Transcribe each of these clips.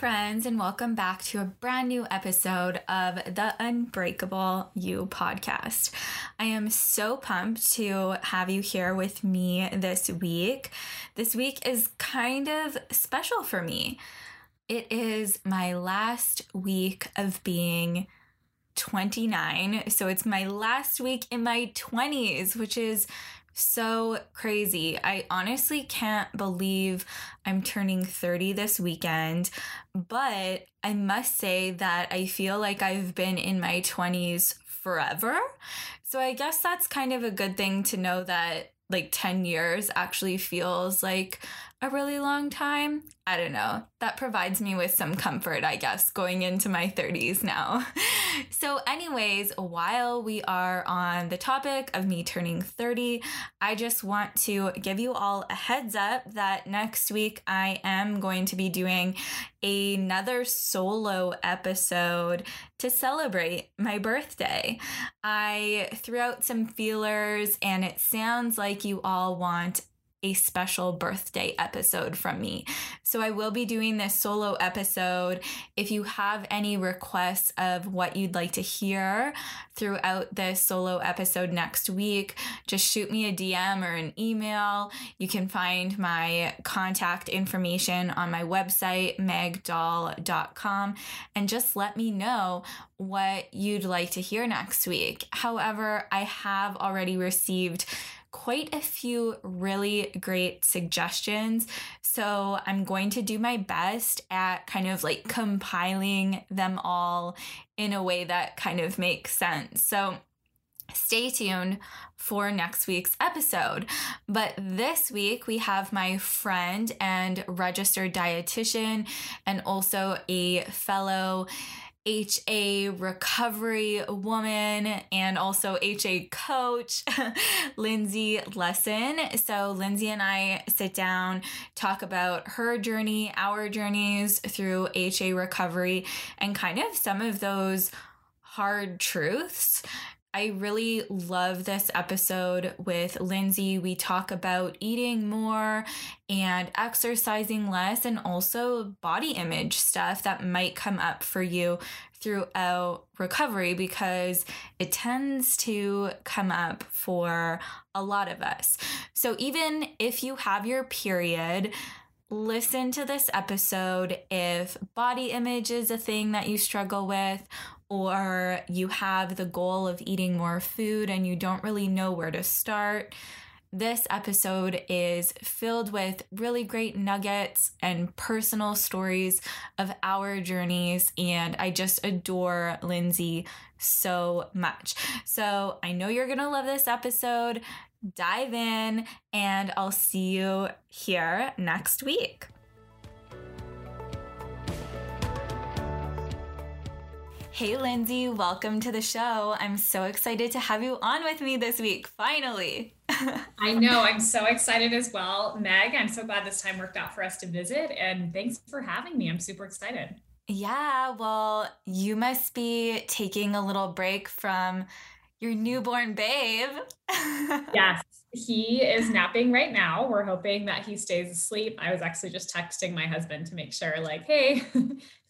Friends, and welcome back to a brand new episode of the Unbreakable You podcast. I am so pumped to have you here with me this week. This week is kind of special for me. It is my last week of being 29. So it's my last week in my 20s, which is so crazy. I honestly can't believe I'm turning 30 this weekend, but I must say that I feel like I've been in my 20s forever. So I guess that's kind of a good thing to know that like 10 years actually feels like a really long time. I don't know. That provides me with some comfort, I guess, going into my 30s now. so, anyways, while we are on the topic of me turning 30, I just want to give you all a heads up that next week I am going to be doing another solo episode to celebrate my birthday. I threw out some feelers, and it sounds like you all want a special birthday episode from me. So I will be doing this solo episode. If you have any requests of what you'd like to hear throughout this solo episode next week, just shoot me a DM or an email. You can find my contact information on my website, megdoll.com, and just let me know what you'd like to hear next week. However, I have already received quite a few really great suggestions. So I'm going to do my best at kind of like compiling them all in a way that kind of makes sense. So stay tuned for next week's episode. But this week we have my friend and registered dietitian and also a fellow HA recovery woman and also HA coach, Lindsey Lusson. So, Lindsey and I sit down, talk about her journey, our journeys through HA recovery, and kind of some of those hard truths I really love this episode with Lindsey. We talk about eating more and exercising less, and also body image stuff that might come up for you throughout recovery because it tends to come up for a lot of us. So, even if you have your period, listen to this episode if body image is a thing that you struggle with or you have the goal of eating more food and you don't really know where to start. This episode is filled with really great nuggets and personal stories of our journeys, and I just adore Lindsey so much. So I know you're gonna love this episode. Dive in, and I'll see you here next week. Hey, Lindsey, welcome to the show. I'm so excited to have you on with me this week, finally. I know. I'm so excited as well. Meg, I'm so glad this time worked out for us to visit. And thanks for having me. I'm super excited. Yeah, well, you must be taking a little break from your newborn babe. yes, he is napping right now. We're hoping that he stays asleep. I was actually just texting my husband to make sure, like, hey,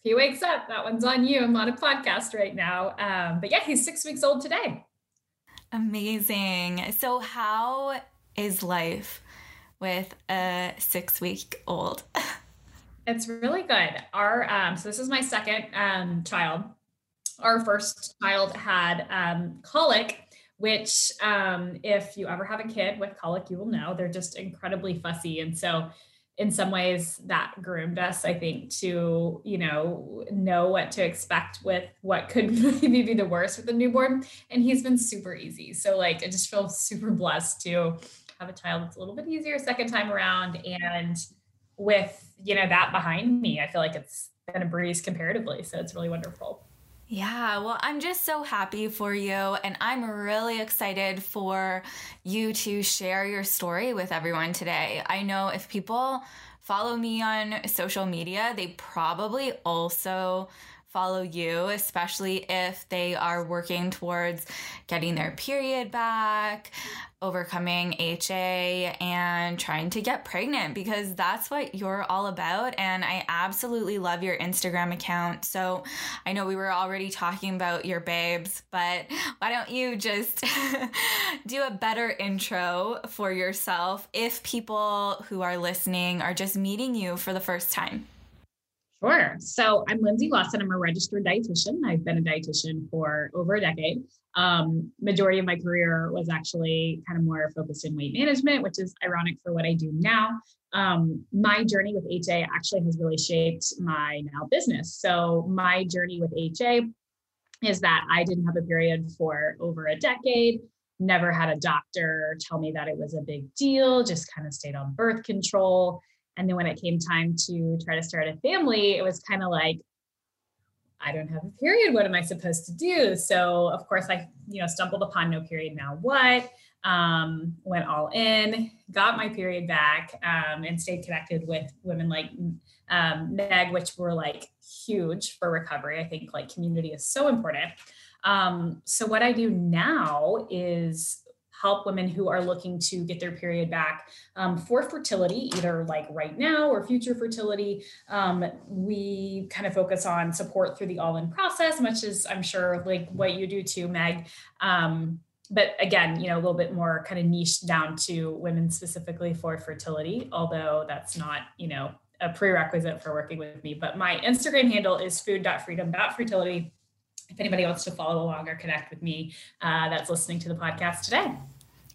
if he wakes up, that one's on you. I'm on a podcast right now. Um, but yeah, he's six weeks old today. Amazing. So, how is life with a six week old? it's really good. Our um, so this is my second um, child. Our first child had um, colic, which um, if you ever have a kid with colic, you will know they're just incredibly fussy, and so in some ways that groomed us i think to you know know what to expect with what could maybe be the worst with a newborn and he's been super easy so like i just feel super blessed to have a child that's a little bit easier second time around and with, you know, that behind me, I feel like it's been a breeze comparatively. So it's really wonderful. Yeah, well, I'm just so happy for you. And I'm really excited for you to share your story with everyone today. I know if people follow me on social media, they probably also follow you, especially if they are working towards getting their period back, overcoming HA, and trying to get pregnant because that's what you're all about. And I absolutely love your Instagram account. So I know we were already talking about your babes, but why don't you just do a better intro for yourself if people who are listening are just meeting you for the first time? Sure. So I'm Lindsey Lusson. I'm a registered dietitian. I've been a dietitian for over a decade. Um, majority of my career was actually kind of more focused in weight management, which is ironic for what I do now. Um, my journey with HA actually has really shaped my now business. So my journey with HA is that I didn't have a period for over a decade. Never had a doctor tell me that it was a big deal, just kind of stayed on birth control and then when it came time to try to start a family, it was kind of like, I don't have a period. What am I supposed to do? So of course I, you know, stumbled upon no period. Now what? Um, went all in, got my period back, um, and stayed connected with women like um, Meg, which were like huge for recovery. I think like community is so important. Um, so what I do now is help women who are looking to get their period back um, for fertility, either like right now or future fertility. Um, we kind of focus on support through the all in process, much as I'm sure like what you do too, Meg. Um, but again, you know, a little bit more kind of niche down to women specifically for fertility, although that's not, you know, a prerequisite for working with me. But my Instagram handle is food.freedom.fertility if anybody wants to follow along or connect with me uh, that's listening to the podcast today.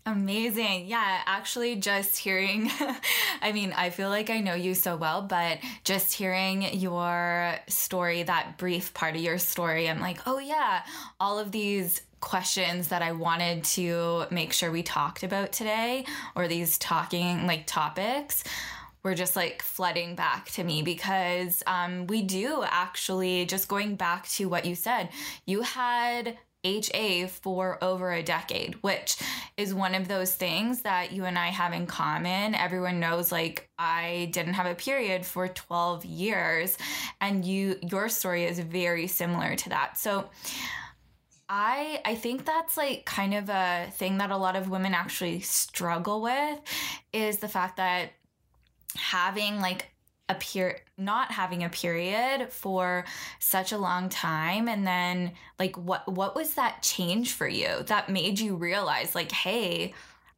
Amazing. Yeah, actually, just hearing, I mean, I feel like I know you so well, but just hearing your story, that brief part of your story, I'm like, oh, yeah, all of these questions that I wanted to make sure we talked about today, or these talking like topics were just like flooding back to me because um, we do actually, just going back to what you said, you had HA for over a decade, which is one of those things that you and I have in common. Everyone knows like I didn't have a period for 12 years and you your story is very similar to that. So I I think that's like kind of a thing that a lot of women actually struggle with is the fact that having like a not having a period for such a long time and then like what what was that change for you that made you realize like hey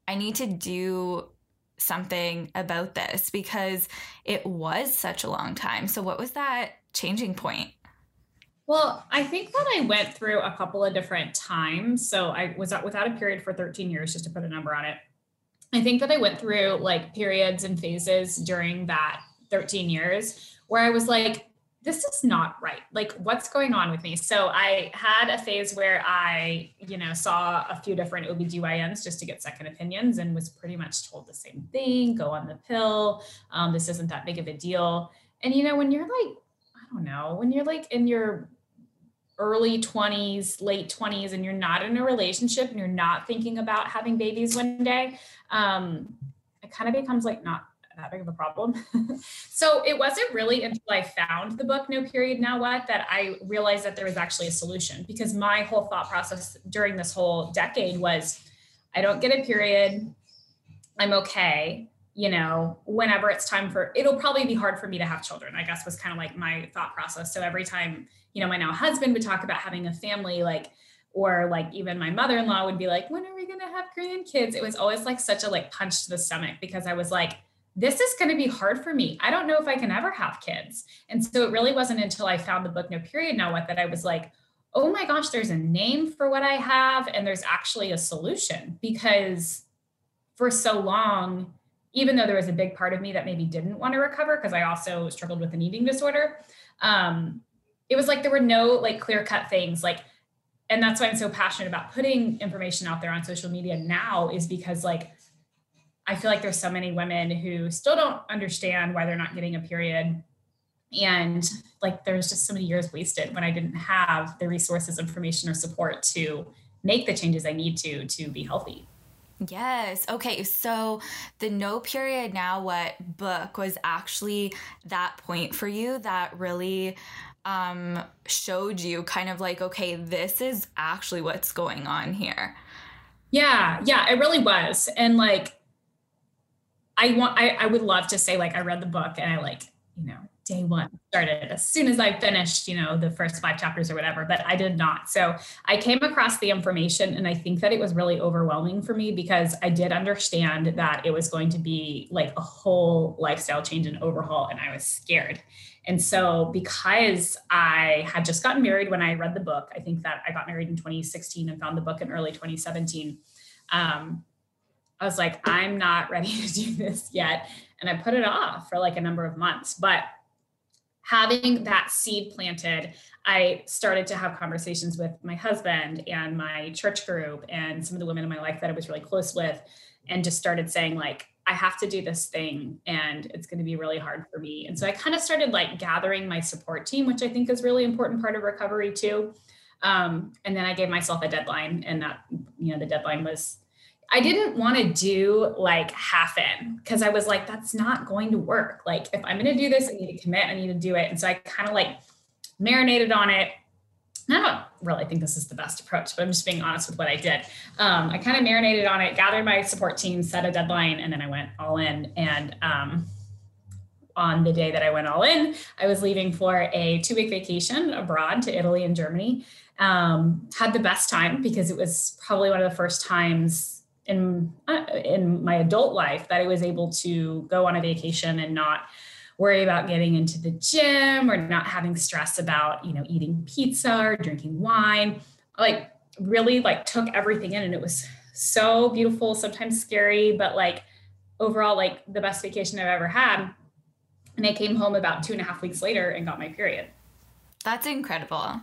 i need to do something about this because it was such a long time so what was that changing point well, I think that I went through a couple of different times. So I was without a period for 13 years, just to put a number on it. I think that I went through like periods and phases during that 13 years where I was like, this is not right. Like, what's going on with me? So I had a phase where I, you know, saw a few different OBGYNs just to get second opinions and was pretty much told the same thing, go on the pill. Um, this isn't that big of a deal. And, you know, when you're like, I don't know, when you're like in your early 20s, late 20s, and you're not in a relationship and you're not thinking about having babies one day, um, it kind of becomes like not that big of a problem. so it wasn't really until I found the book No Period Now What that I realized that there was actually a solution because my whole thought process during this whole decade was I don't get a period. I'm okay. You know, whenever it's time for it'll probably be hard for me to have children, I guess was kind of like my thought process. So every time, you know, my now husband would talk about having a family, like, or like even my mother-in-law would be like, when are we gonna have grandkids? It was always like such a like punch to the stomach because I was like, this is going to be hard for me. I don't know if I can ever have kids. And so it really wasn't until I found the book No Period Now What that I was like, oh my gosh, there's a name for what I have and there's actually a solution because for so long, even though there was a big part of me that maybe didn't want to recover because I also struggled with an eating disorder, um, it was like there were no like clear cut things like and that's why I'm so passionate about putting information out there on social media now is because like I feel like there's so many women who still don't understand why they're not getting a period. And like there's just so many years wasted when I didn't have the resources, information, or support to make the changes I need to to be healthy. Yes. Okay. So the No Period Now What book was actually that point for you that really um, showed you kind of like, okay, this is actually what's going on here. Yeah. Yeah. It really was. And like, I want, I, I would love to say, like, I read the book and I like, you know, day one started as soon as I finished, you know, the first five chapters or whatever, but I did not. So I came across the information and I think that it was really overwhelming for me because I did understand that it was going to be like a whole lifestyle change and overhaul and I was scared. And so because I had just gotten married when I read the book, I think that I got married in 2016 and found the book in early 2017. Um, I was like, I'm not ready to do this yet. And I put it off for like a number of months. But having that seed planted, I started to have conversations with my husband and my church group and some of the women in my life that I was really close with, and just started saying, like, I have to do this thing and it's going to be really hard for me. And so I kind of started like gathering my support team, which I think is really important part of recovery too. Um, and then I gave myself a deadline, and that, you know, the deadline was I didn't want to do like half in because I was like, that's not going to work. Like, if I'm going to do this, I need to commit, I need to do it. And so I kind of like marinated on it. I don't really think this is the best approach, but I'm just being honest with what I did. Um, I kind of marinated on it, gathered my support team, set a deadline, and then I went all in. And um, on the day that I went all in, I was leaving for a two week vacation abroad to Italy and Germany. Um, had the best time because it was probably one of the first times in uh, in my adult life that I was able to go on a vacation and not worry about getting into the gym or not having stress about you know eating pizza or drinking wine. Like really like took everything in and it was so beautiful sometimes scary but like overall like the best vacation i've ever had. And i came home about two and a half weeks later and got my period. That's incredible.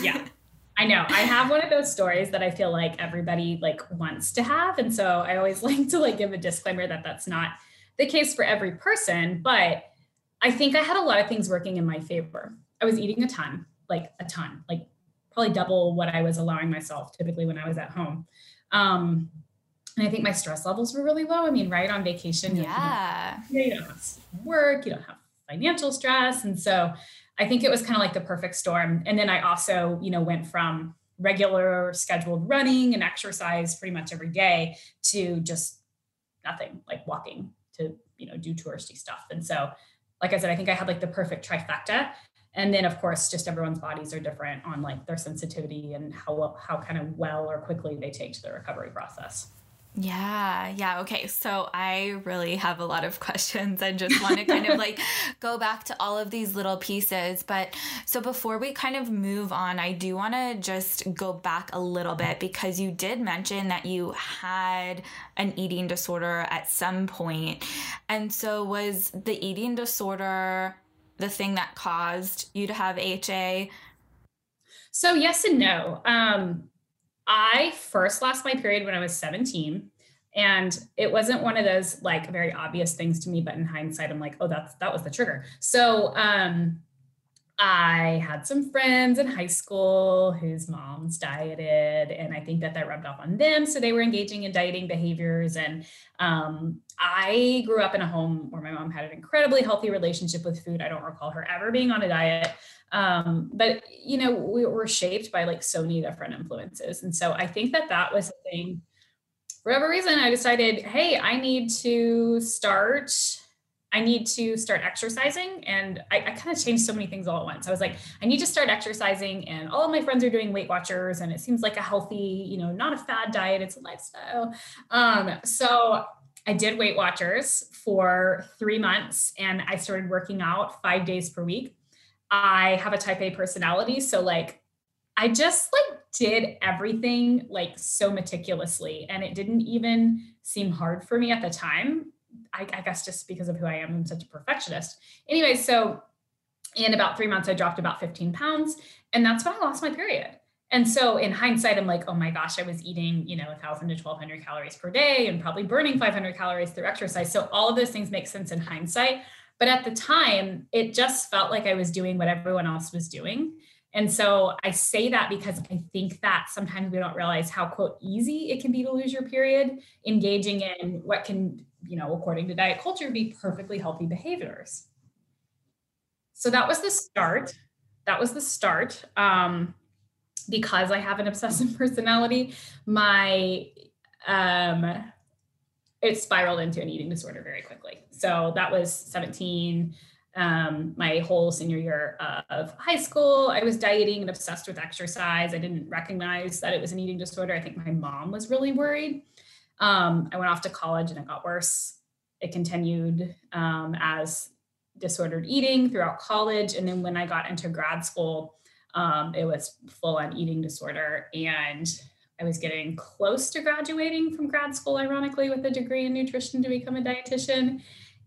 Yeah I know. I have one of those stories that I feel like everybody like wants to have and so I always like to like give a disclaimer that that's not the case for every person, but I think I had a lot of things working in my favor. I was eating a ton, like a ton, like probably double what I was allowing myself typically when I was at home. Um, and I think my stress levels were really low. I mean, right on vacation, yeah, you, you don't have work, you don't have financial stress. And so I think it was kind of like the perfect storm. And then I also, you know, went from regular scheduled running and exercise pretty much every day to just nothing, like walking to, you know, do touristy stuff. And so, like I said, I think I had like the perfect trifecta. And then of course, just everyone's bodies are different on like their sensitivity and how well, how kind of well or quickly they take to the recovery process. Yeah, yeah. Okay. So I really have a lot of questions and just want to kind of like go back to all of these little pieces. But so before we kind of move on, I do want to just go back a little bit because you did mention that you had an eating disorder at some point. And so was the eating disorder the thing that caused you to have HA? So, yes and no. Um, I first lost my period when I was 17. And it wasn't one of those like very obvious things to me, but in hindsight, I'm like, oh, that's that was the trigger. So um I had some friends in high school whose moms dieted, and I think that that rubbed off on them. So they were engaging in dieting behaviors. And um, I grew up in a home where my mom had an incredibly healthy relationship with food. I don't recall her ever being on a diet. Um, but, you know, we were shaped by like so many different influences. And so I think that that was the thing. For whatever reason, I decided, hey, I need to start I need to start exercising. And I, I kind of changed so many things all at once. I was like, I need to start exercising, and all of my friends are doing Weight Watchers, and it seems like a healthy, you know, not a fad diet, it's a lifestyle. Um, so I did Weight Watchers for three months, and I started working out five days per week. I have a type A personality. So, like, I just like did everything like so meticulously, and it didn't even seem hard for me at the time I, I guess just because of who I am, I'm such a perfectionist. Anyway, so in about three months, I dropped about 15 pounds, and that's when I lost my period. And so in hindsight, I'm like, oh my gosh, I was eating, you know, 1,000 to 1,200 calories per day and probably burning 500 calories through exercise. So all of those things make sense in hindsight. But at the time, it just felt like I was doing what everyone else was doing. And so I say that because I think that sometimes we don't realize how quote easy it can be to lose your period, engaging in what can, you know, according to diet culture, be perfectly healthy behaviors. So that was the start. That was the start. Um, because I have an obsessive personality, my um, it spiraled into an eating disorder very quickly. So that was 17. Um, my whole senior year of high school, I was dieting and obsessed with exercise. I didn't recognize that it was an eating disorder. I think my mom was really worried. Um, I went off to college and it got worse. It continued um, as disordered eating throughout college. And then when I got into grad school, um, it was full on eating disorder. And I was getting close to graduating from grad school, ironically, with a degree in nutrition to become a dietitian.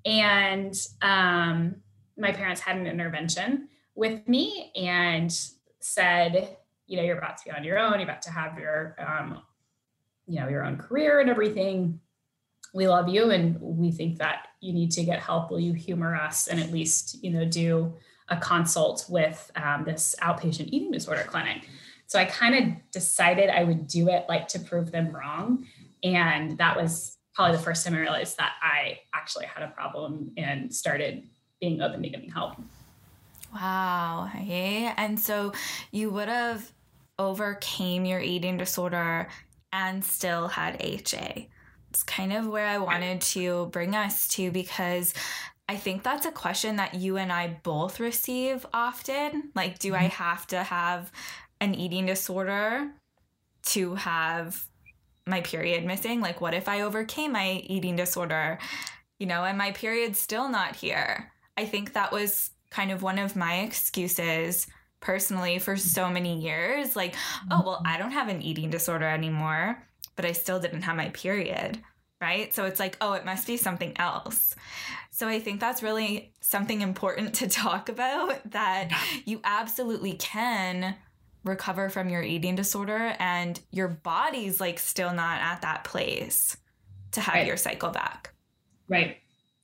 And um, my parents had an intervention with me and said, you know, you're about to be on your own, you're about to have your, um, you know, your own career and everything. We love you and we think that you need to get help. Will you humor us and at least, you know, do a consult with um, this outpatient eating disorder clinic. So I kind of decided I would do it like to prove them wrong. And that was probably the first time I realized that I actually had a problem and started being open to getting help. Wow. Hey. And so you would have overcame your eating disorder and still had HA. It's kind of where I wanted to bring us to because I think that's a question that you and I both receive often. Like, do I mm-hmm. have to have an eating disorder to have my period missing? Like, what if I overcame my eating disorder, you know, and my period's still not here? I think that was kind of one of my excuses personally for mm. so many years. Like, oh, well, mm-hmm. I don't have an eating disorder anymore, but I still didn't have my period. Right. So it's like, oh, it must be something else. So I think that's really something important to talk about that you absolutely can recover from your eating disorder and your body's like still not at that place to have right. your cycle back. Right.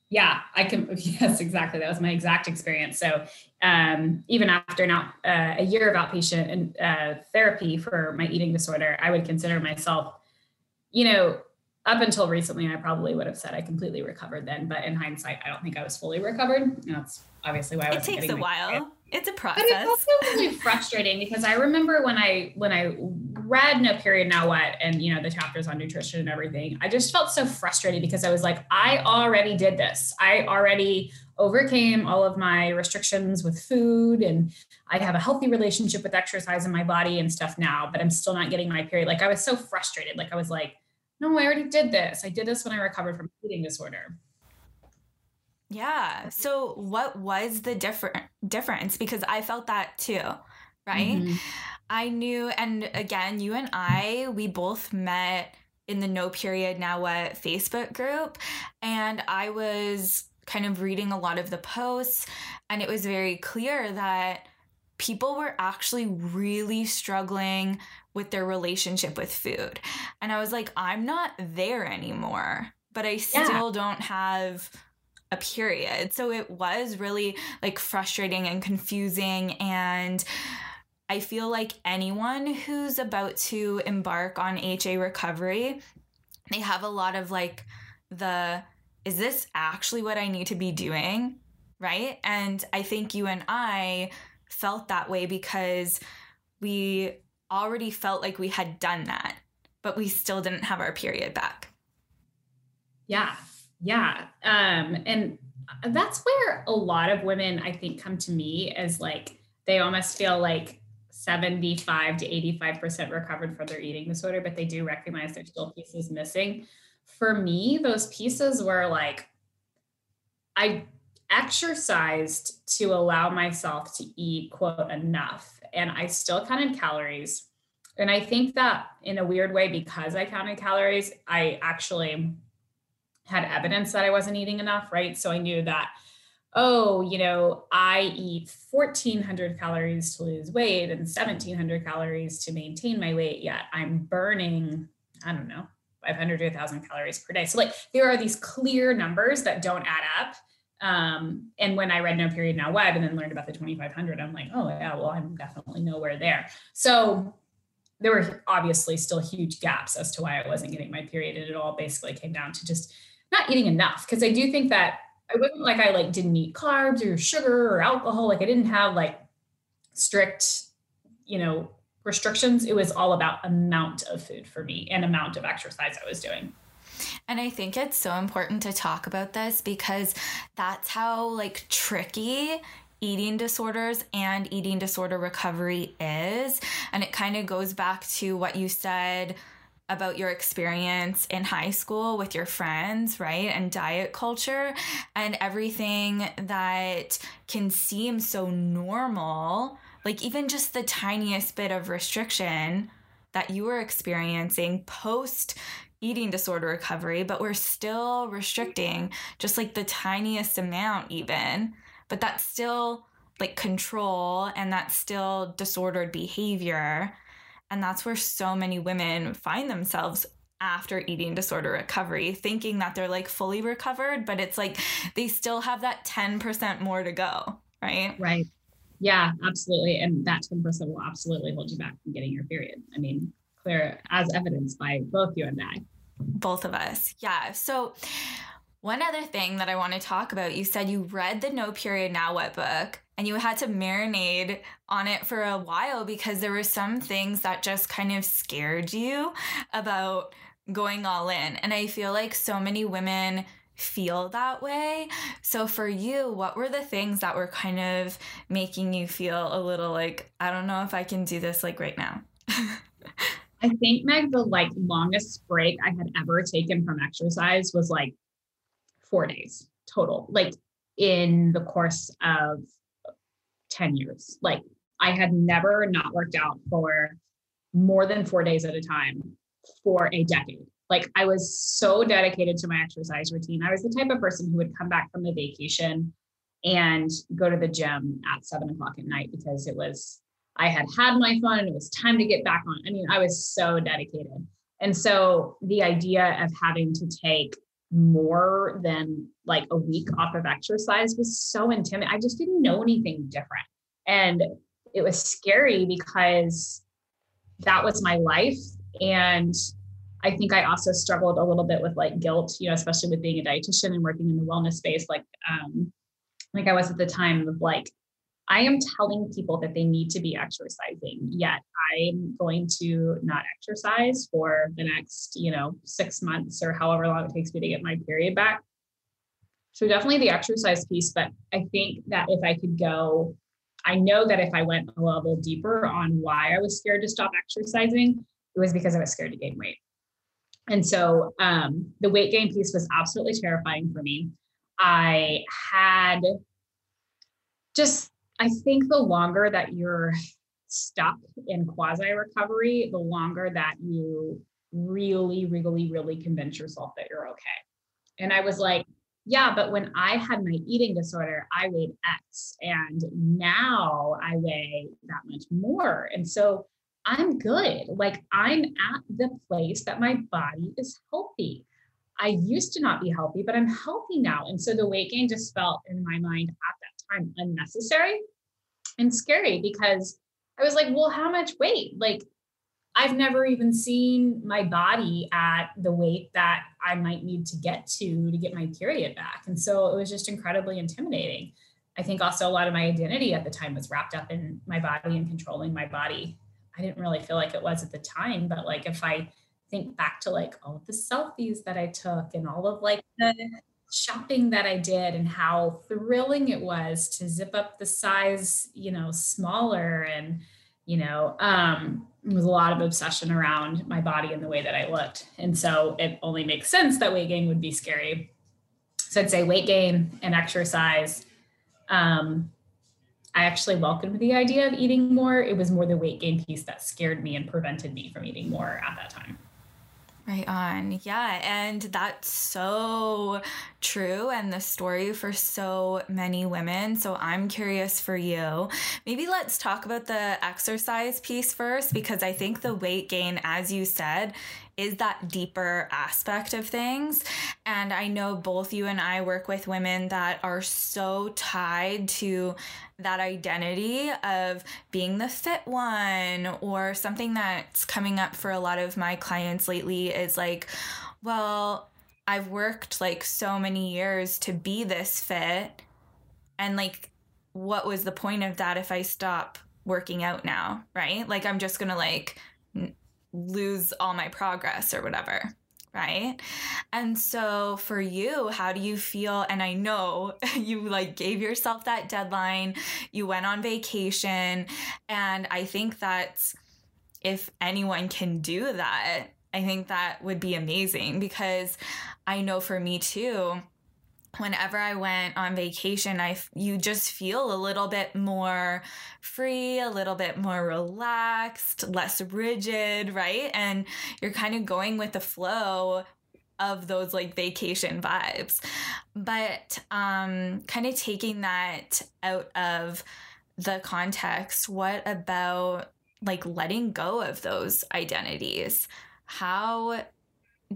Yeah, I can. Yes, exactly. That was my exact experience. So, um, even after now uh, a year of outpatient and uh, therapy for my eating disorder, I would consider myself, you know, up until recently, I probably would have said I completely recovered then, but in hindsight, I don't think I was fully recovered. And that's obviously why I was. It takes a while. It's a process. But it's also really frustrating because I remember when I when I read No Period Now What and you know the chapters on nutrition and everything, I just felt so frustrated because I was like, I already did this. I already overcame all of my restrictions with food and I have a healthy relationship with exercise in my body and stuff now, but I'm still not getting my period. Like I was so frustrated. Like I was like no, I already did this. I did this when I recovered from eating disorder. Yeah. So what was the different difference? Because I felt that too, right? Mm-hmm. I knew, and again, you and I, we both met in the No Period Now What Facebook group, and I was kind of reading a lot of the posts, and it was very clear that people were actually really struggling with their relationship with food. And I was like, I'm not there anymore, but I still yeah. don't have a period. So it was really like frustrating and confusing. And I feel like anyone who's about to embark on HA recovery, they have a lot of like the, is this actually what I need to be doing? Right. And I think you and I felt that way because we already felt like we had done that, but we still didn't have our period back. Yeah. Yeah. Um, and that's where a lot of women, I think, come to me as like, they almost feel like 75 to 85% recovered from their eating disorder, but they do recognize there's still pieces missing. For me, those pieces were like, I exercised to allow myself to eat, quote, enough. And I still counted calories. And I think that in a weird way, because I counted calories, I actually had evidence that I wasn't eating enough, right? So I knew that, oh, you know, I eat 1400 calories to lose weight and 1700 calories to maintain my weight, yet I'm burning, I don't know, 500 to 1000 calories per day. So, like, there are these clear numbers that don't add up. Um, and when I read No Period Now What and then learned about the 2500, I'm like, oh, yeah, well, I'm definitely nowhere there. So, there were obviously still huge gaps as to why I wasn't getting my period. And it all basically came down to just not eating enough. Cause I do think that I wasn't like I like didn't eat carbs or sugar or alcohol. Like I didn't have like strict, you know, restrictions. It was all about amount of food for me and amount of exercise I was doing. And I think it's so important to talk about this because that's how like tricky eating disorders and eating disorder recovery is. And it kind of goes back to what you said about your experience in high school with your friends, right? And diet culture and everything that can seem so normal, like even just the tiniest bit of restriction that you were experiencing post eating disorder recovery, but we're still restricting just like the tiniest amount, even. But that's still like control and that's still disordered behavior and that's where so many women find themselves after eating disorder recovery, thinking that they're like fully recovered, but it's like they still have that 10% more to go, right? Right. Yeah, absolutely. And that 10% will absolutely hold you back from getting your period. I mean, clear as evidenced by both you and I. Both of us. Yeah. So, one other thing that I want to talk about you said you read the No Period Now What book and you had to marinate on it for a while because there were some things that just kind of scared you about going all in. And I feel like so many women feel that way. So for you, what were the things that were kind of making you feel a little like, I don't know if I can do this like right now? I think Meg, the like longest break I had ever taken from exercise was like four days total, like in the course of 10 years. Like I had never not worked out for more than four days at a time for a decade. Like I was so dedicated to my exercise routine. I was the type of person who would come back from a vacation and go to the gym at seven o'clock at night because it was, I had had my fun and it was time to get back on. I mean, I was so dedicated. And so the idea of having to take more than like a week off of exercise was so intimidating. I just didn't know anything different. And it was scary because that was my life. And I think I also struggled a little bit with like guilt, you know, especially with being a dietitian and working in the wellness space, like um, like I was at the time of like, I am telling people that they need to be exercising, yet I'm going to not exercise for the next, you know, six months or however long it takes me to get my period back. So definitely the exercise piece, but I think that if I could go, I know that if I went a level deeper on why I was scared to stop exercising, it was because I was scared to gain weight. And so um, the weight gain piece was absolutely terrifying for me. I had just I think the longer that you're stuck in quasi recovery, the longer that you really, really, really convince yourself that you're okay. And I was like, yeah, but when I had my eating disorder, I weighed X and now I weigh that much more. And so I'm good. Like I'm at the place that my body is healthy. I used to not be healthy, but I'm healthy now. And so the weight gain just felt in my mind time unnecessary and scary because I was like, well, how much weight? Like, I've never even seen my body at the weight that I might need to get to to get my period back. And so it was just incredibly intimidating. I think also a lot of my identity at the time was wrapped up in my body and controlling my body. I didn't really feel like it was at the time, but like if I think back to like all of the selfies that I took and all of like the shopping that I did and how thrilling it was to zip up the size, you know, smaller and, you know, um, it was a lot of obsession around my body and the way that I looked. And so it only makes sense that weight gain would be scary. So I'd say weight gain and exercise. Um, I actually welcomed the idea of eating more. It was more the weight gain piece that scared me and prevented me from eating more at that time. Right on. Yeah. And that's so true and the story for so many women. So I'm curious for you. Maybe let's talk about the exercise piece first, because I think the weight gain, as you said, is that deeper aspect of things. And I know both you and I work with women that are so tied to that identity of being the fit one, or something that's coming up for a lot of my clients lately is like, well, I've worked like so many years to be this fit. And like, what was the point of that if I stop working out now? Right? Like, I'm just to like lose all my progress or whatever. Right. And so for you, how do you feel? And I know you like gave yourself that deadline, you went on vacation. And I think that if anyone can do that, I think that would be amazing because I know for me too, whenever I went on vacation, I you just feel a little bit more free, a little bit more relaxed, less rigid, right? And you're kind of going with the flow of those like vacation vibes. But um kind of taking that out of the context, what about like letting go of those identities? How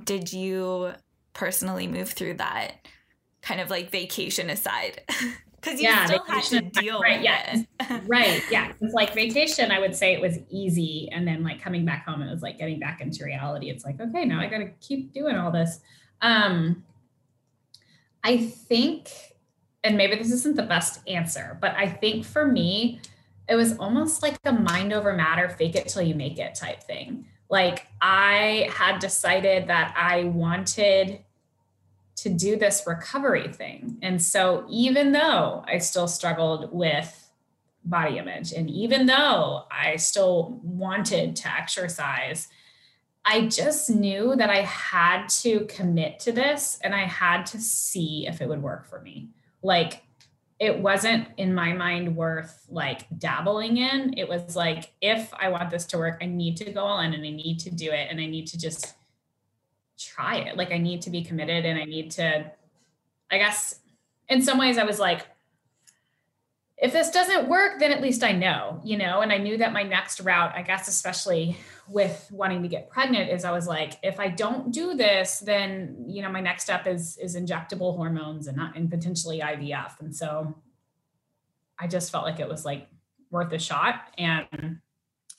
did you personally move through that kind of like vacation aside? Because you yeah, still had to deal right, with yeah. it. right. Yeah. It's like vacation, I would say it was easy. And then like coming back home, it was like getting back into reality. It's like, okay, now I got to keep doing all this. Um, I think, and maybe this isn't the best answer, but I think for me, it was almost like a mind over matter, fake it till you make it type thing like I had decided that I wanted to do this recovery thing. And so even though I still struggled with body image and even though I still wanted to exercise, I just knew that I had to commit to this and I had to see if it would work for me. Like it wasn't in my mind worth like dabbling in. It was like, if I want this to work, I need to go all in and I need to do it and I need to just try it. Like I need to be committed and I need to, I guess in some ways I was like, if this doesn't work, then at least I know, you know, and I knew that my next route, I guess, especially with wanting to get pregnant is I was like, if I don't do this, then, you know, my next step is, is injectable hormones and not, and potentially IVF. And so I just felt like it was like worth a shot. And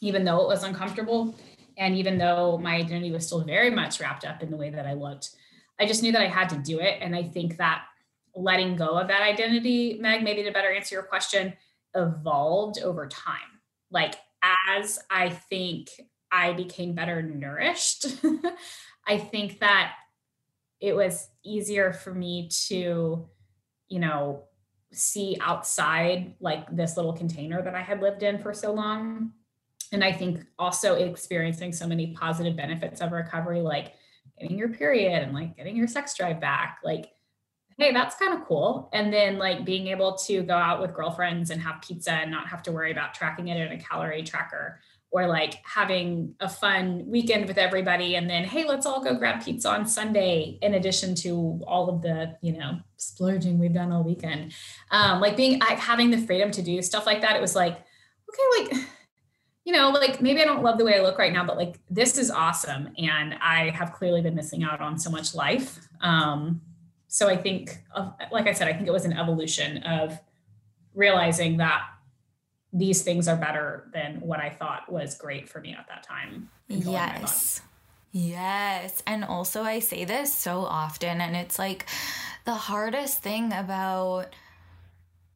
even though it was uncomfortable and even though my identity was still very much wrapped up in the way that I looked, I just knew that I had to do it. And I think that letting go of that identity, Meg, maybe to better answer your question, evolved over time. Like as I think I became better nourished, I think that it was easier for me to, you know, see outside like this little container that I had lived in for so long. And I think also experiencing so many positive benefits of recovery, like getting your period and like getting your sex drive back, like hey, that's kind of cool. And then like being able to go out with girlfriends and have pizza and not have to worry about tracking it in a calorie tracker or like having a fun weekend with everybody and then hey let's all go grab pizza on sunday in addition to all of the you know splurging we've done all weekend um, like being like having the freedom to do stuff like that it was like okay like you know like maybe i don't love the way i look right now but like this is awesome and i have clearly been missing out on so much life um, so I think, of, like I said, I think it was an evolution of realizing that these things are better than what I thought was great for me at that time. Yes. Yes. And also, I say this so often, and it's like the hardest thing about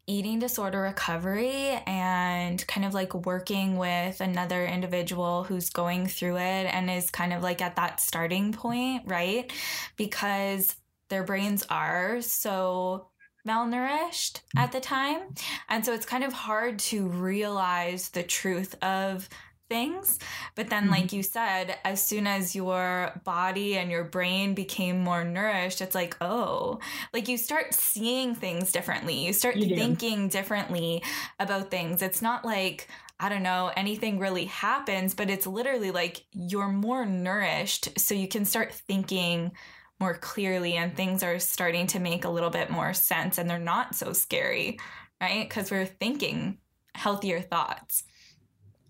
eating disorder recovery and kind of like working with another individual who's going through it and is kind of like at that starting point, right? Because their brains are so malnourished at the time. And so it's kind of hard to realize the truth of things. But then, mm-hmm. like you said, as soon as your body and your brain became more nourished, it's like, oh, like you start seeing things differently. You start you thinking differently about things. It's not like, I don't know, anything really happens, but it's literally like you're more nourished. So you can start thinking more clearly and things are starting to make a little bit more sense and they're not so scary, right? Because we're thinking healthier thoughts.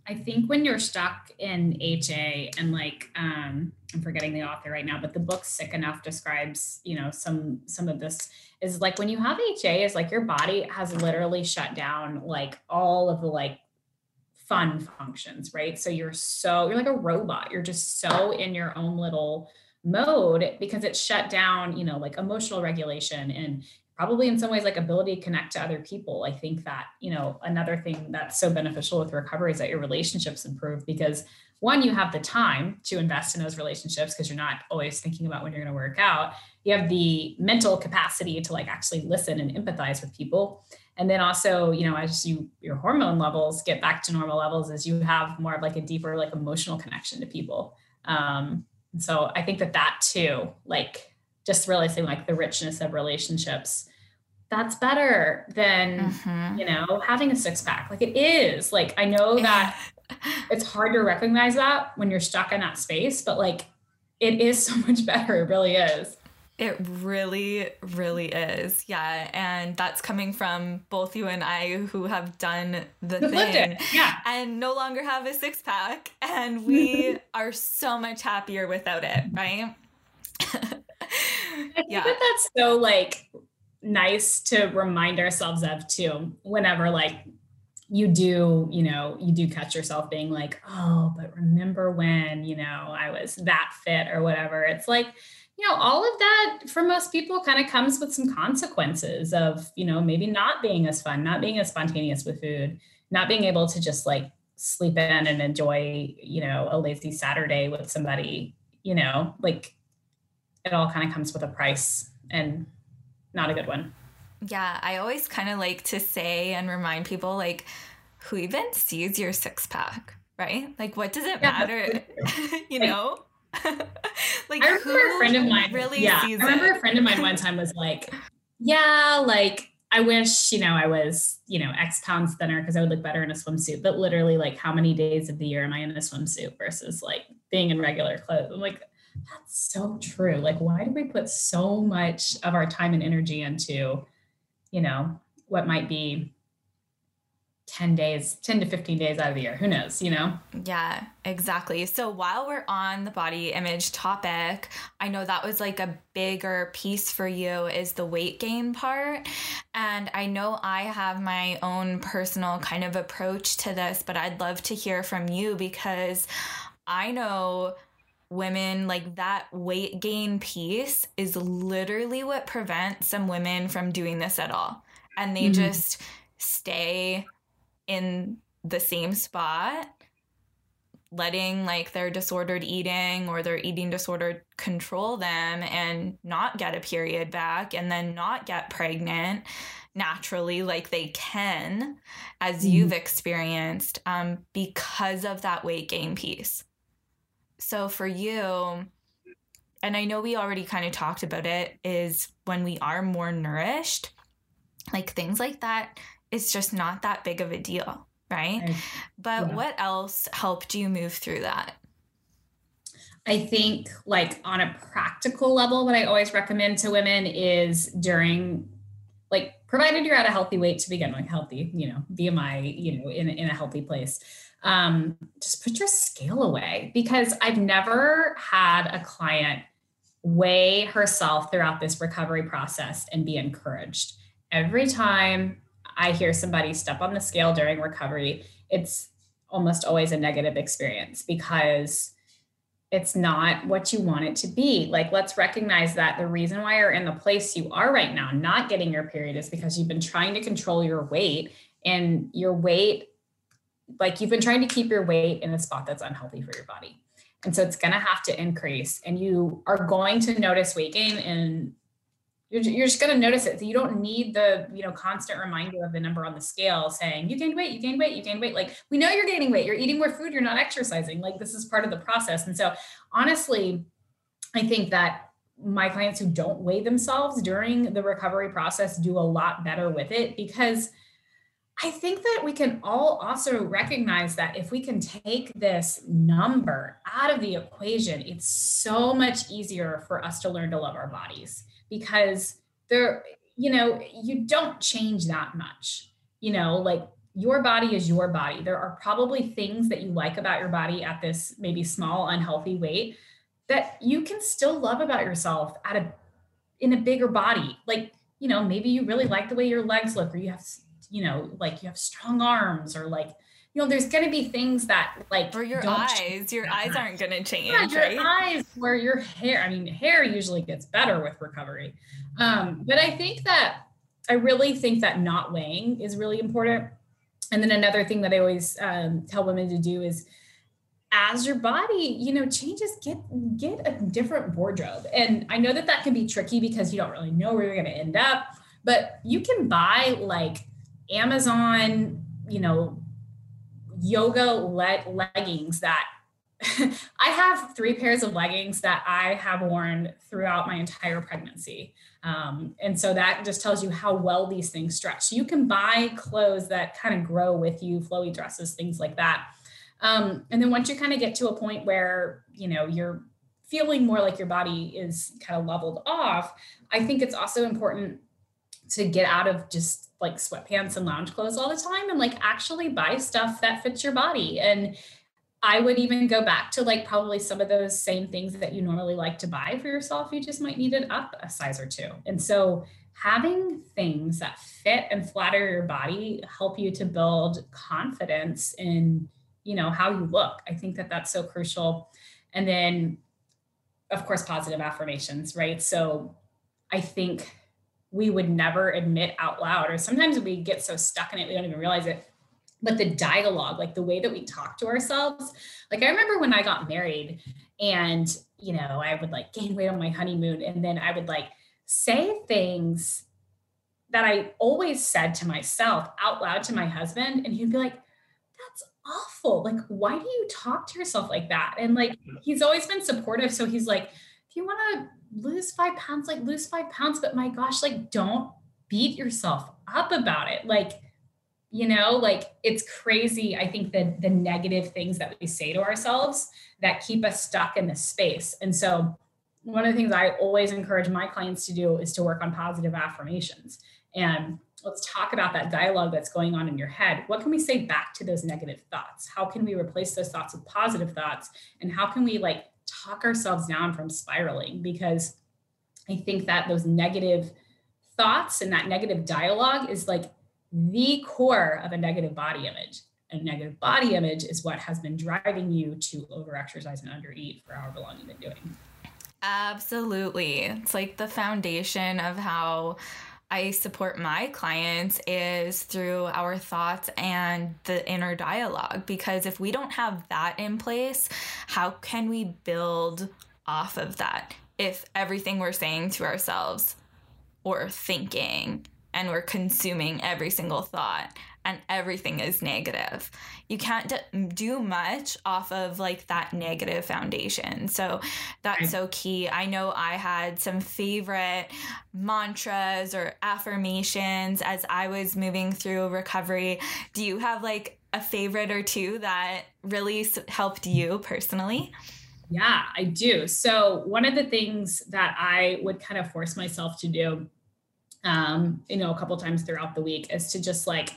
I think when you're stuck in HA and like um, I'm forgetting the author right now, but the book Sick Enough describes, you know, some some of this is like when you have HA is like your body has literally shut down like all of the like fun functions, right? So you're so you're like a robot. You're just so in your own little mode because it's shut down, you know, like emotional regulation and probably in some ways like ability to connect to other people. I think that, you know, another thing that's so beneficial with recovery is that your relationships improve because one, you have the time to invest in those relationships because you're not always thinking about when you're going to work out. You have the mental capacity to like actually listen and empathize with people. And then also, you know, as you your hormone levels get back to normal levels, as you have more of like a deeper like emotional connection to people. Um, so I think that that too, like just realizing like the richness of relationships that's better than mm-hmm. you know having a six pack. Like it is. Like i know that it's hard to recognize that when you're stuck in that space but like it is so much better. It really is. It really really is. Yeah. And that's coming from both you and i who have done the We've thing yeah. and no longer have a six pack and we are so much happier without it right yeah. that that's so like nice to remind ourselves of too, whenever like you do, you know, you do catch yourself being like, oh, but remember when, you know, I was that fit or whatever. It's like, you know, all of that for most people kind of comes with some consequences of, you know, maybe not being as fun, not being as spontaneous with food, not being able to just like sleep in and enjoy, you know, a lazy Saturday with somebody, you know, like it all kind of comes with a price and not a good one. Yeah, I always kind of like to say and remind people like, who even sees your six pack, right? Like, what does it yeah, matter? you know? like, I remember a friend of mine really yeah, I remember it? a friend of mine one time was like, yeah, like, I wish, you know, I was, you know, X pounds thinner because I would look better in a swimsuit. But literally, like, how many days of the year am I in a swimsuit versus like being in regular clothes? I'm like, that's so true. Like, why do we put so much of our time and energy into, you know, what might be 10 days, 10 to 15 days out of the year? Who knows, you know? Yeah, exactly. So while we're on the body image topic, I know that was like a bigger piece for you is the weight gain part. And I know I have my own personal kind of approach to this, but I'd love to hear from you because I know women like that weight gain piece is literally what prevents some women from doing this at all and they mm-hmm. just stay in the same spot letting like their disordered eating or their eating disorder control them and not get a period back and then not get pregnant naturally like they can as mm-hmm. you've experienced um, because of that weight gain piece so for you, and I know we already kind of talked about it, is when we are more nourished, like things like that, it's just not that big of a deal, right? right. But yeah. what else helped you move through that? I think, like on a practical level, what I always recommend to women is during, like, provided you're at a healthy weight to begin with, healthy, you know, BMI, you know, in, in a healthy place um, just put your scale away because I've never had a client weigh herself throughout this recovery process and be encouraged. Every time I hear somebody step on the scale during recovery, it's almost always a negative experience because it's not what you want it to be. Like, let's recognize that the reason why you're in the place you are right now, not getting your period, is because you've been trying to control your weight, and your weight like you've been trying to keep your weight in a spot that's unhealthy for your body. And so it's going to have to increase and you are going to notice weight gain and you're, you're just going to notice it. So you don't need the, you know, constant reminder of the number on the scale saying you gained weight, you gained weight, you gained weight. Like we know you're gaining weight, you're eating more food, you're not exercising. Like this is part of the process. And so honestly, I think that my clients who don't weigh themselves during the recovery process do a lot better with it because I think that we can all also recognize that if we can take this number out of the equation, it's so much easier for us to learn to love our bodies because there, you know, you don't change that much. You know, like your body is your body. There are probably things that you like about your body at this maybe small, unhealthy weight that you can still love about yourself at a in a bigger body. Like, you know, maybe you really like the way your legs look, or you have you know, like you have strong arms or like, you know, there's going to be things that like or your eyes, your eyes much. aren't going to change. Yeah, your right? eyes, where your hair. I mean, hair usually gets better with recovery, um, but I think that I really think that not weighing is really important. And then another thing that I always um, tell women to do is, as your body, you know, changes, get get a different wardrobe. And I know that that can be tricky because you don't really know where you're going to end up, but you can buy like Amazon, you know, yoga le- leggings that I have three pairs of leggings that I have worn throughout my entire pregnancy. Um, and so that just tells you how well these things stretch. You can buy clothes that kind of grow with you, flowy dresses, things like that. Um, and then once you kind of get to a point where, you know, you're feeling more like your body is kind of leveled off, I think it's also important to get out of just like sweatpants and lounge clothes all the time and like actually buy stuff that fits your body. And I would even go back to like probably some of those same things that you normally like to buy for yourself. You just might need it up a size or two. And so having things that fit and flatter your body help you to build confidence in you know how you look i think that that's so crucial and then of course positive affirmations right so i think we would never admit out loud, or sometimes we get so stuck in it, we don't even realize it. But the dialogue, like the way that we talk to ourselves, like I remember when I got married and, you know, I would like gain weight on my honeymoon and then I would like say things that I always said to myself out loud to my husband. And he'd be like, that's awful. Like, why do you talk to yourself like that? And like, he's always been supportive. So he's like, if you want to lose five pounds, like lose five pounds, but my gosh, like don't beat yourself up about it. Like, you know, like it's crazy. I think that the negative things that we say to ourselves that keep us stuck in this space. And so, one of the things I always encourage my clients to do is to work on positive affirmations. And let's talk about that dialogue that's going on in your head. What can we say back to those negative thoughts? How can we replace those thoughts with positive thoughts? And how can we like talk ourselves down from spiraling because I think that those negative thoughts and that negative dialogue is like the core of a negative body image. A negative body image is what has been driving you to overexercise and undereat for however long you've been doing. Absolutely. It's like the foundation of how I support my clients is through our thoughts and the inner dialogue. Because if we don't have that in place, how can we build off of that? If everything we're saying to ourselves or thinking and we're consuming every single thought and everything is negative. You can't do much off of like that negative foundation. So that's so key. I know I had some favorite mantras or affirmations as I was moving through recovery. Do you have like a favorite or two that really helped you personally? Yeah, I do. So, one of the things that I would kind of force myself to do, um, you know, a couple times throughout the week is to just like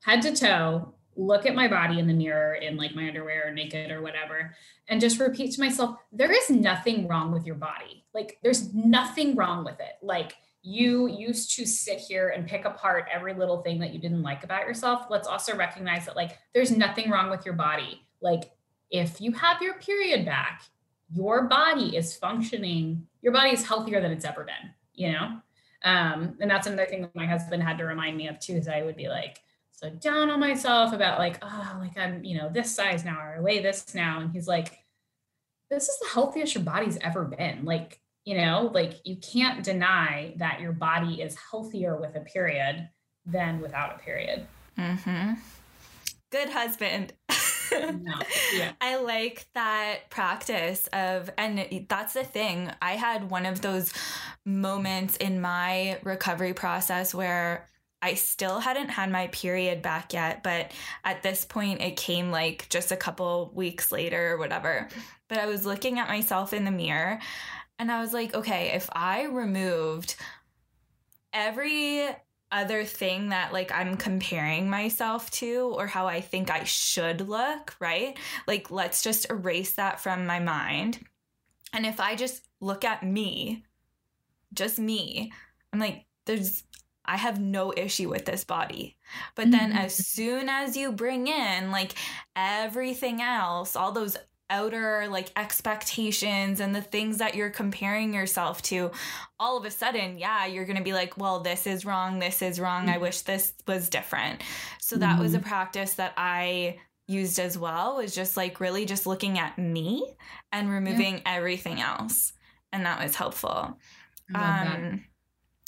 head to toe, look at my body in the mirror in like my underwear or naked or whatever, and just repeat to myself, there is nothing wrong with your body. Like, there's nothing wrong with it. Like, you used to sit here and pick apart every little thing that you didn't like about yourself. Let's also recognize that, like, there's nothing wrong with your body. Like, if you have your period back, your body is functioning, your body is healthier than it's ever been, you know? Um, and that's another thing that my husband had to remind me of too, is I would be like, so down on myself about like, oh, like I'm, you know, this size now or I weigh this now. And he's like, this is the healthiest your body's ever been. Like, you know, like you can't deny that your body is healthier with a period than without a period. Mm-hmm. Good husband. no. yeah. I like that practice of, and that's the thing. I had one of those moments in my recovery process where I still hadn't had my period back yet, but at this point it came like just a couple weeks later or whatever. But I was looking at myself in the mirror and I was like, okay, if I removed every other thing that like I'm comparing myself to or how I think I should look, right? Like let's just erase that from my mind. And if I just look at me, just me, I'm like there's I have no issue with this body. But then mm-hmm. as soon as you bring in like everything else, all those outer like expectations and the things that you're comparing yourself to, all of a sudden, yeah, you're going to be like, well, this is wrong. This is wrong. I mm-hmm. wish this was different. So that mm-hmm. was a mm-hmm. practice that I used as well was just like really just looking at me and removing yeah. everything else. And that was helpful. Um, that.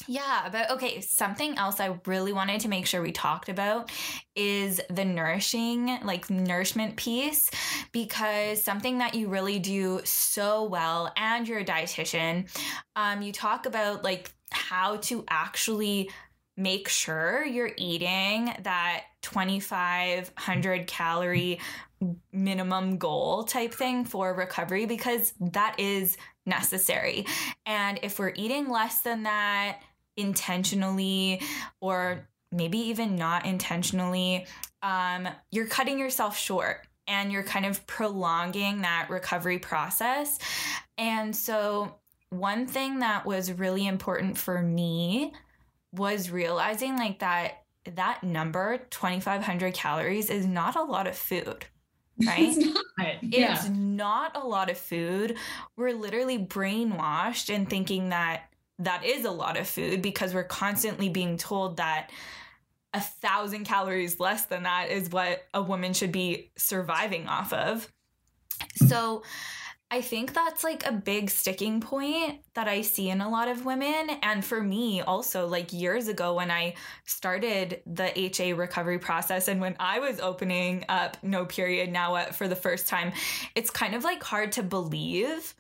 Yeah, but okay, something else I really wanted to make sure we talked about is the nourishing, like nourishment piece, because something that you really do so well, and you're a dietitian, um, you talk about like how to actually make sure you're eating that 2500 calorie minimum goal type thing for recovery because that is necessary. And if we're eating less than that, intentionally or maybe even not intentionally, um, you're cutting yourself short and you're kind of prolonging that recovery process. And so, one thing that was really important for me was realizing like that that number 2500 calories is not a lot of food right it's not, yeah. it's not a lot of food we're literally brainwashed in thinking that that is a lot of food because we're constantly being told that a thousand calories less than that is what a woman should be surviving off of. So I think that's like a big sticking point that I see in a lot of women. And for me, also, like years ago when I started the HA recovery process and when I was opening up No Period Now What for the first time, it's kind of like hard to believe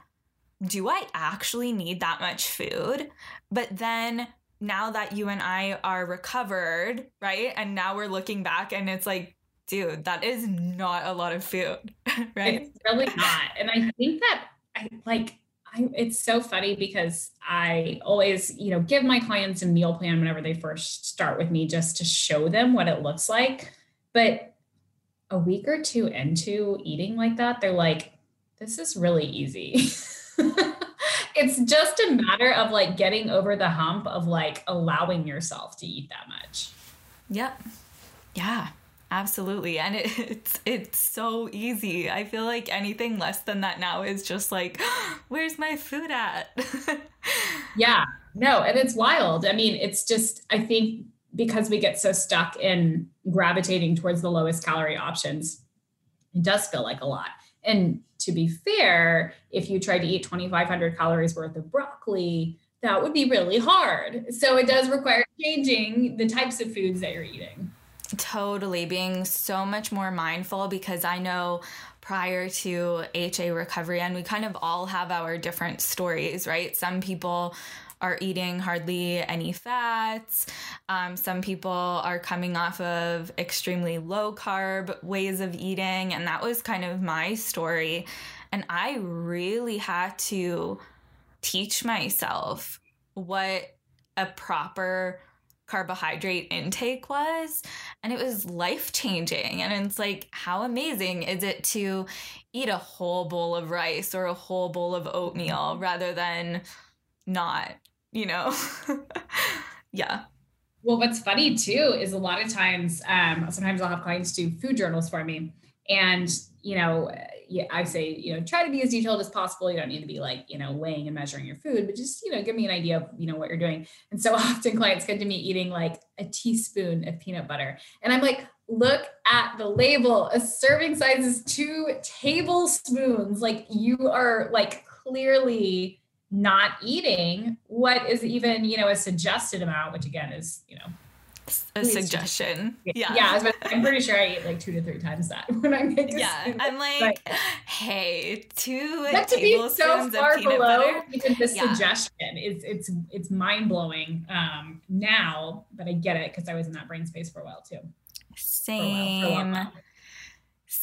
do I actually need that much food? But then now that you and I are recovered, right? And now we're looking back and it's like, dude, that is not a lot of food, right? It's really not. And I think that I like I, it's so funny because I always, you know, give my clients a meal plan whenever they first start with me just to show them what it looks like. But a week or two into eating like that, they're like, this is really easy. it's just a matter of like getting over the hump of like allowing yourself to eat that much. Yep. Yeah. Absolutely. And it, it's it's so easy. I feel like anything less than that now is just like, where's my food at? yeah. No, and it's wild. I mean, it's just I think because we get so stuck in gravitating towards the lowest calorie options, it does feel like a lot. And to be fair, if you tried to eat 2,500 calories worth of broccoli, that would be really hard. So it does require changing the types of foods that you're eating. Totally, being so much more mindful because I know prior to HA recovery, and we kind of all have our different stories, right? Some people are eating hardly any fats. Um, some people are coming off of extremely low carb ways of eating. And that was kind of my story. And I really had to teach myself what a proper carbohydrate intake was. And it was life changing. And it's like, how amazing is it to eat a whole bowl of rice or a whole bowl of oatmeal rather than not? You know? yeah. Well, what's funny too is a lot of times, um, sometimes I'll have clients do food journals for me. And, you know, yeah, I say, you know, try to be as detailed as possible. You don't need to be like, you know, weighing and measuring your food, but just, you know, give me an idea of, you know, what you're doing. And so often clients come to me eating like a teaspoon of peanut butter. And I'm like, look at the label. A serving size is two tablespoons. Like you are like clearly not eating what is even you know a suggested amount which again is you know a suggestion. Yeah. Yeah. I'm pretty sure I eat like two to three times that when I make Yeah. I'm like, but, hey, two tablespoons so far of peanut below butter. Even the yeah. suggestion is it's it's mind blowing um, now, but I get it because I was in that brain space for a while too. Same. For a while, for a while.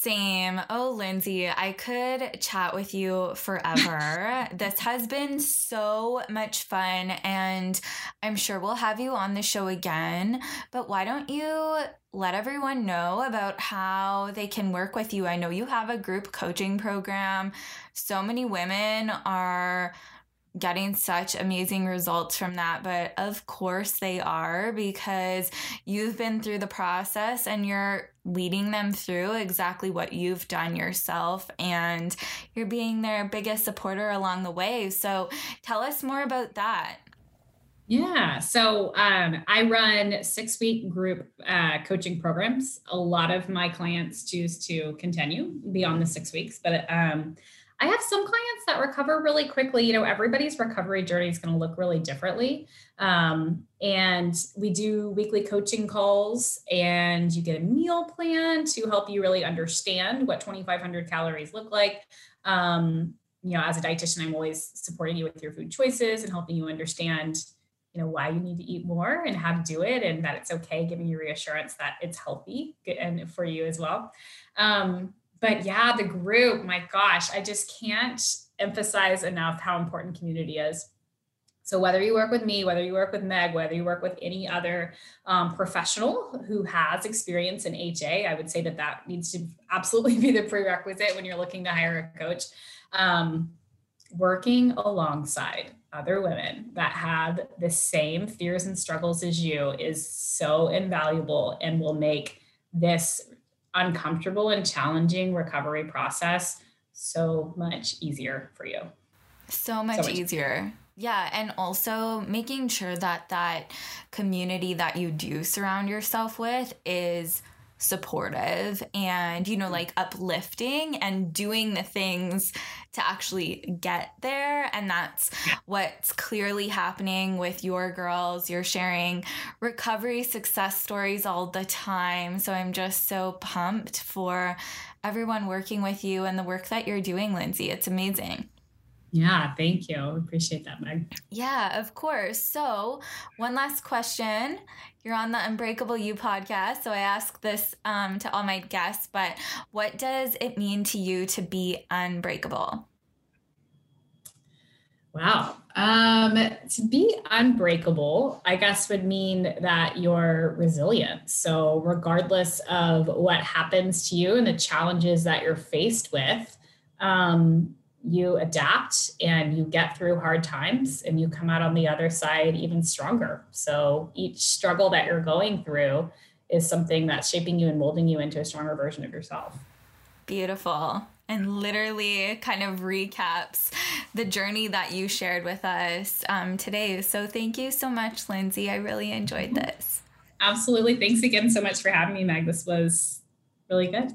Same. Oh, Lindsey, I could chat with you forever. this has been so much fun, and I'm sure we'll have you on the show again. But why don't you let everyone know about how they can work with you? I know you have a group coaching program. So many women are getting such amazing results from that. But of course, they are because you've been through the process and you're leading them through exactly what you've done yourself and you're being their biggest supporter along the way. So tell us more about that. Yeah. So um, I run six week group uh, coaching programs. A lot of my clients choose to continue beyond the six weeks, but um, I have some clients that recover really quickly. You know, everybody's recovery journey is going to look really differently. Um, and we do weekly coaching calls, and you get a meal plan to help you really understand what 2,500 calories look like. Um, you know, as a dietitian, I'm always supporting you with your food choices and helping you understand, you know, why you need to eat more and how to do it, and that it's okay, giving you reassurance that it's healthy and for you as well. Um, but yeah, the group, my gosh, I just can't emphasize enough how important community is. So whether you work with me, whether you work with Meg, whether you work with any other um, professional who has experience in HA, I would say that that needs to absolutely be the prerequisite when you're looking to hire a coach. Um, working alongside other women that have the same fears and struggles as you is so invaluable and will make this uncomfortable and challenging recovery process so much easier for you. So much, so much easier. Yeah, and also making sure that that community that you do surround yourself with is supportive and you know mm. like uplifting and doing the things to actually get there. And that's what's clearly happening with your girls. You're sharing recovery success stories all the time. So i'm just so pumped for everyone working with you and the work that you're doing lindsey. It's amazing yeah, thank you. Appreciate that, Meg. Yeah, of course. So, one last question. You're on the Unbreakable You podcast. So, I ask this um, to all my guests, but what does it mean to you to be unbreakable? Wow. Um, to be unbreakable, I guess would mean that you're resilient. So, regardless of what happens to you and the challenges that you're faced with, um, you adapt and you get through hard times and you come out on the other side even stronger. So each struggle that you're going through is something that's shaping you and molding you into a stronger version of yourself. Beautiful. And literally kind of recaps the journey that you shared with us um, today. So thank you so much, Lindsey. I really enjoyed this. Absolutely. Thanks again so much for having me, Meg. This was really good.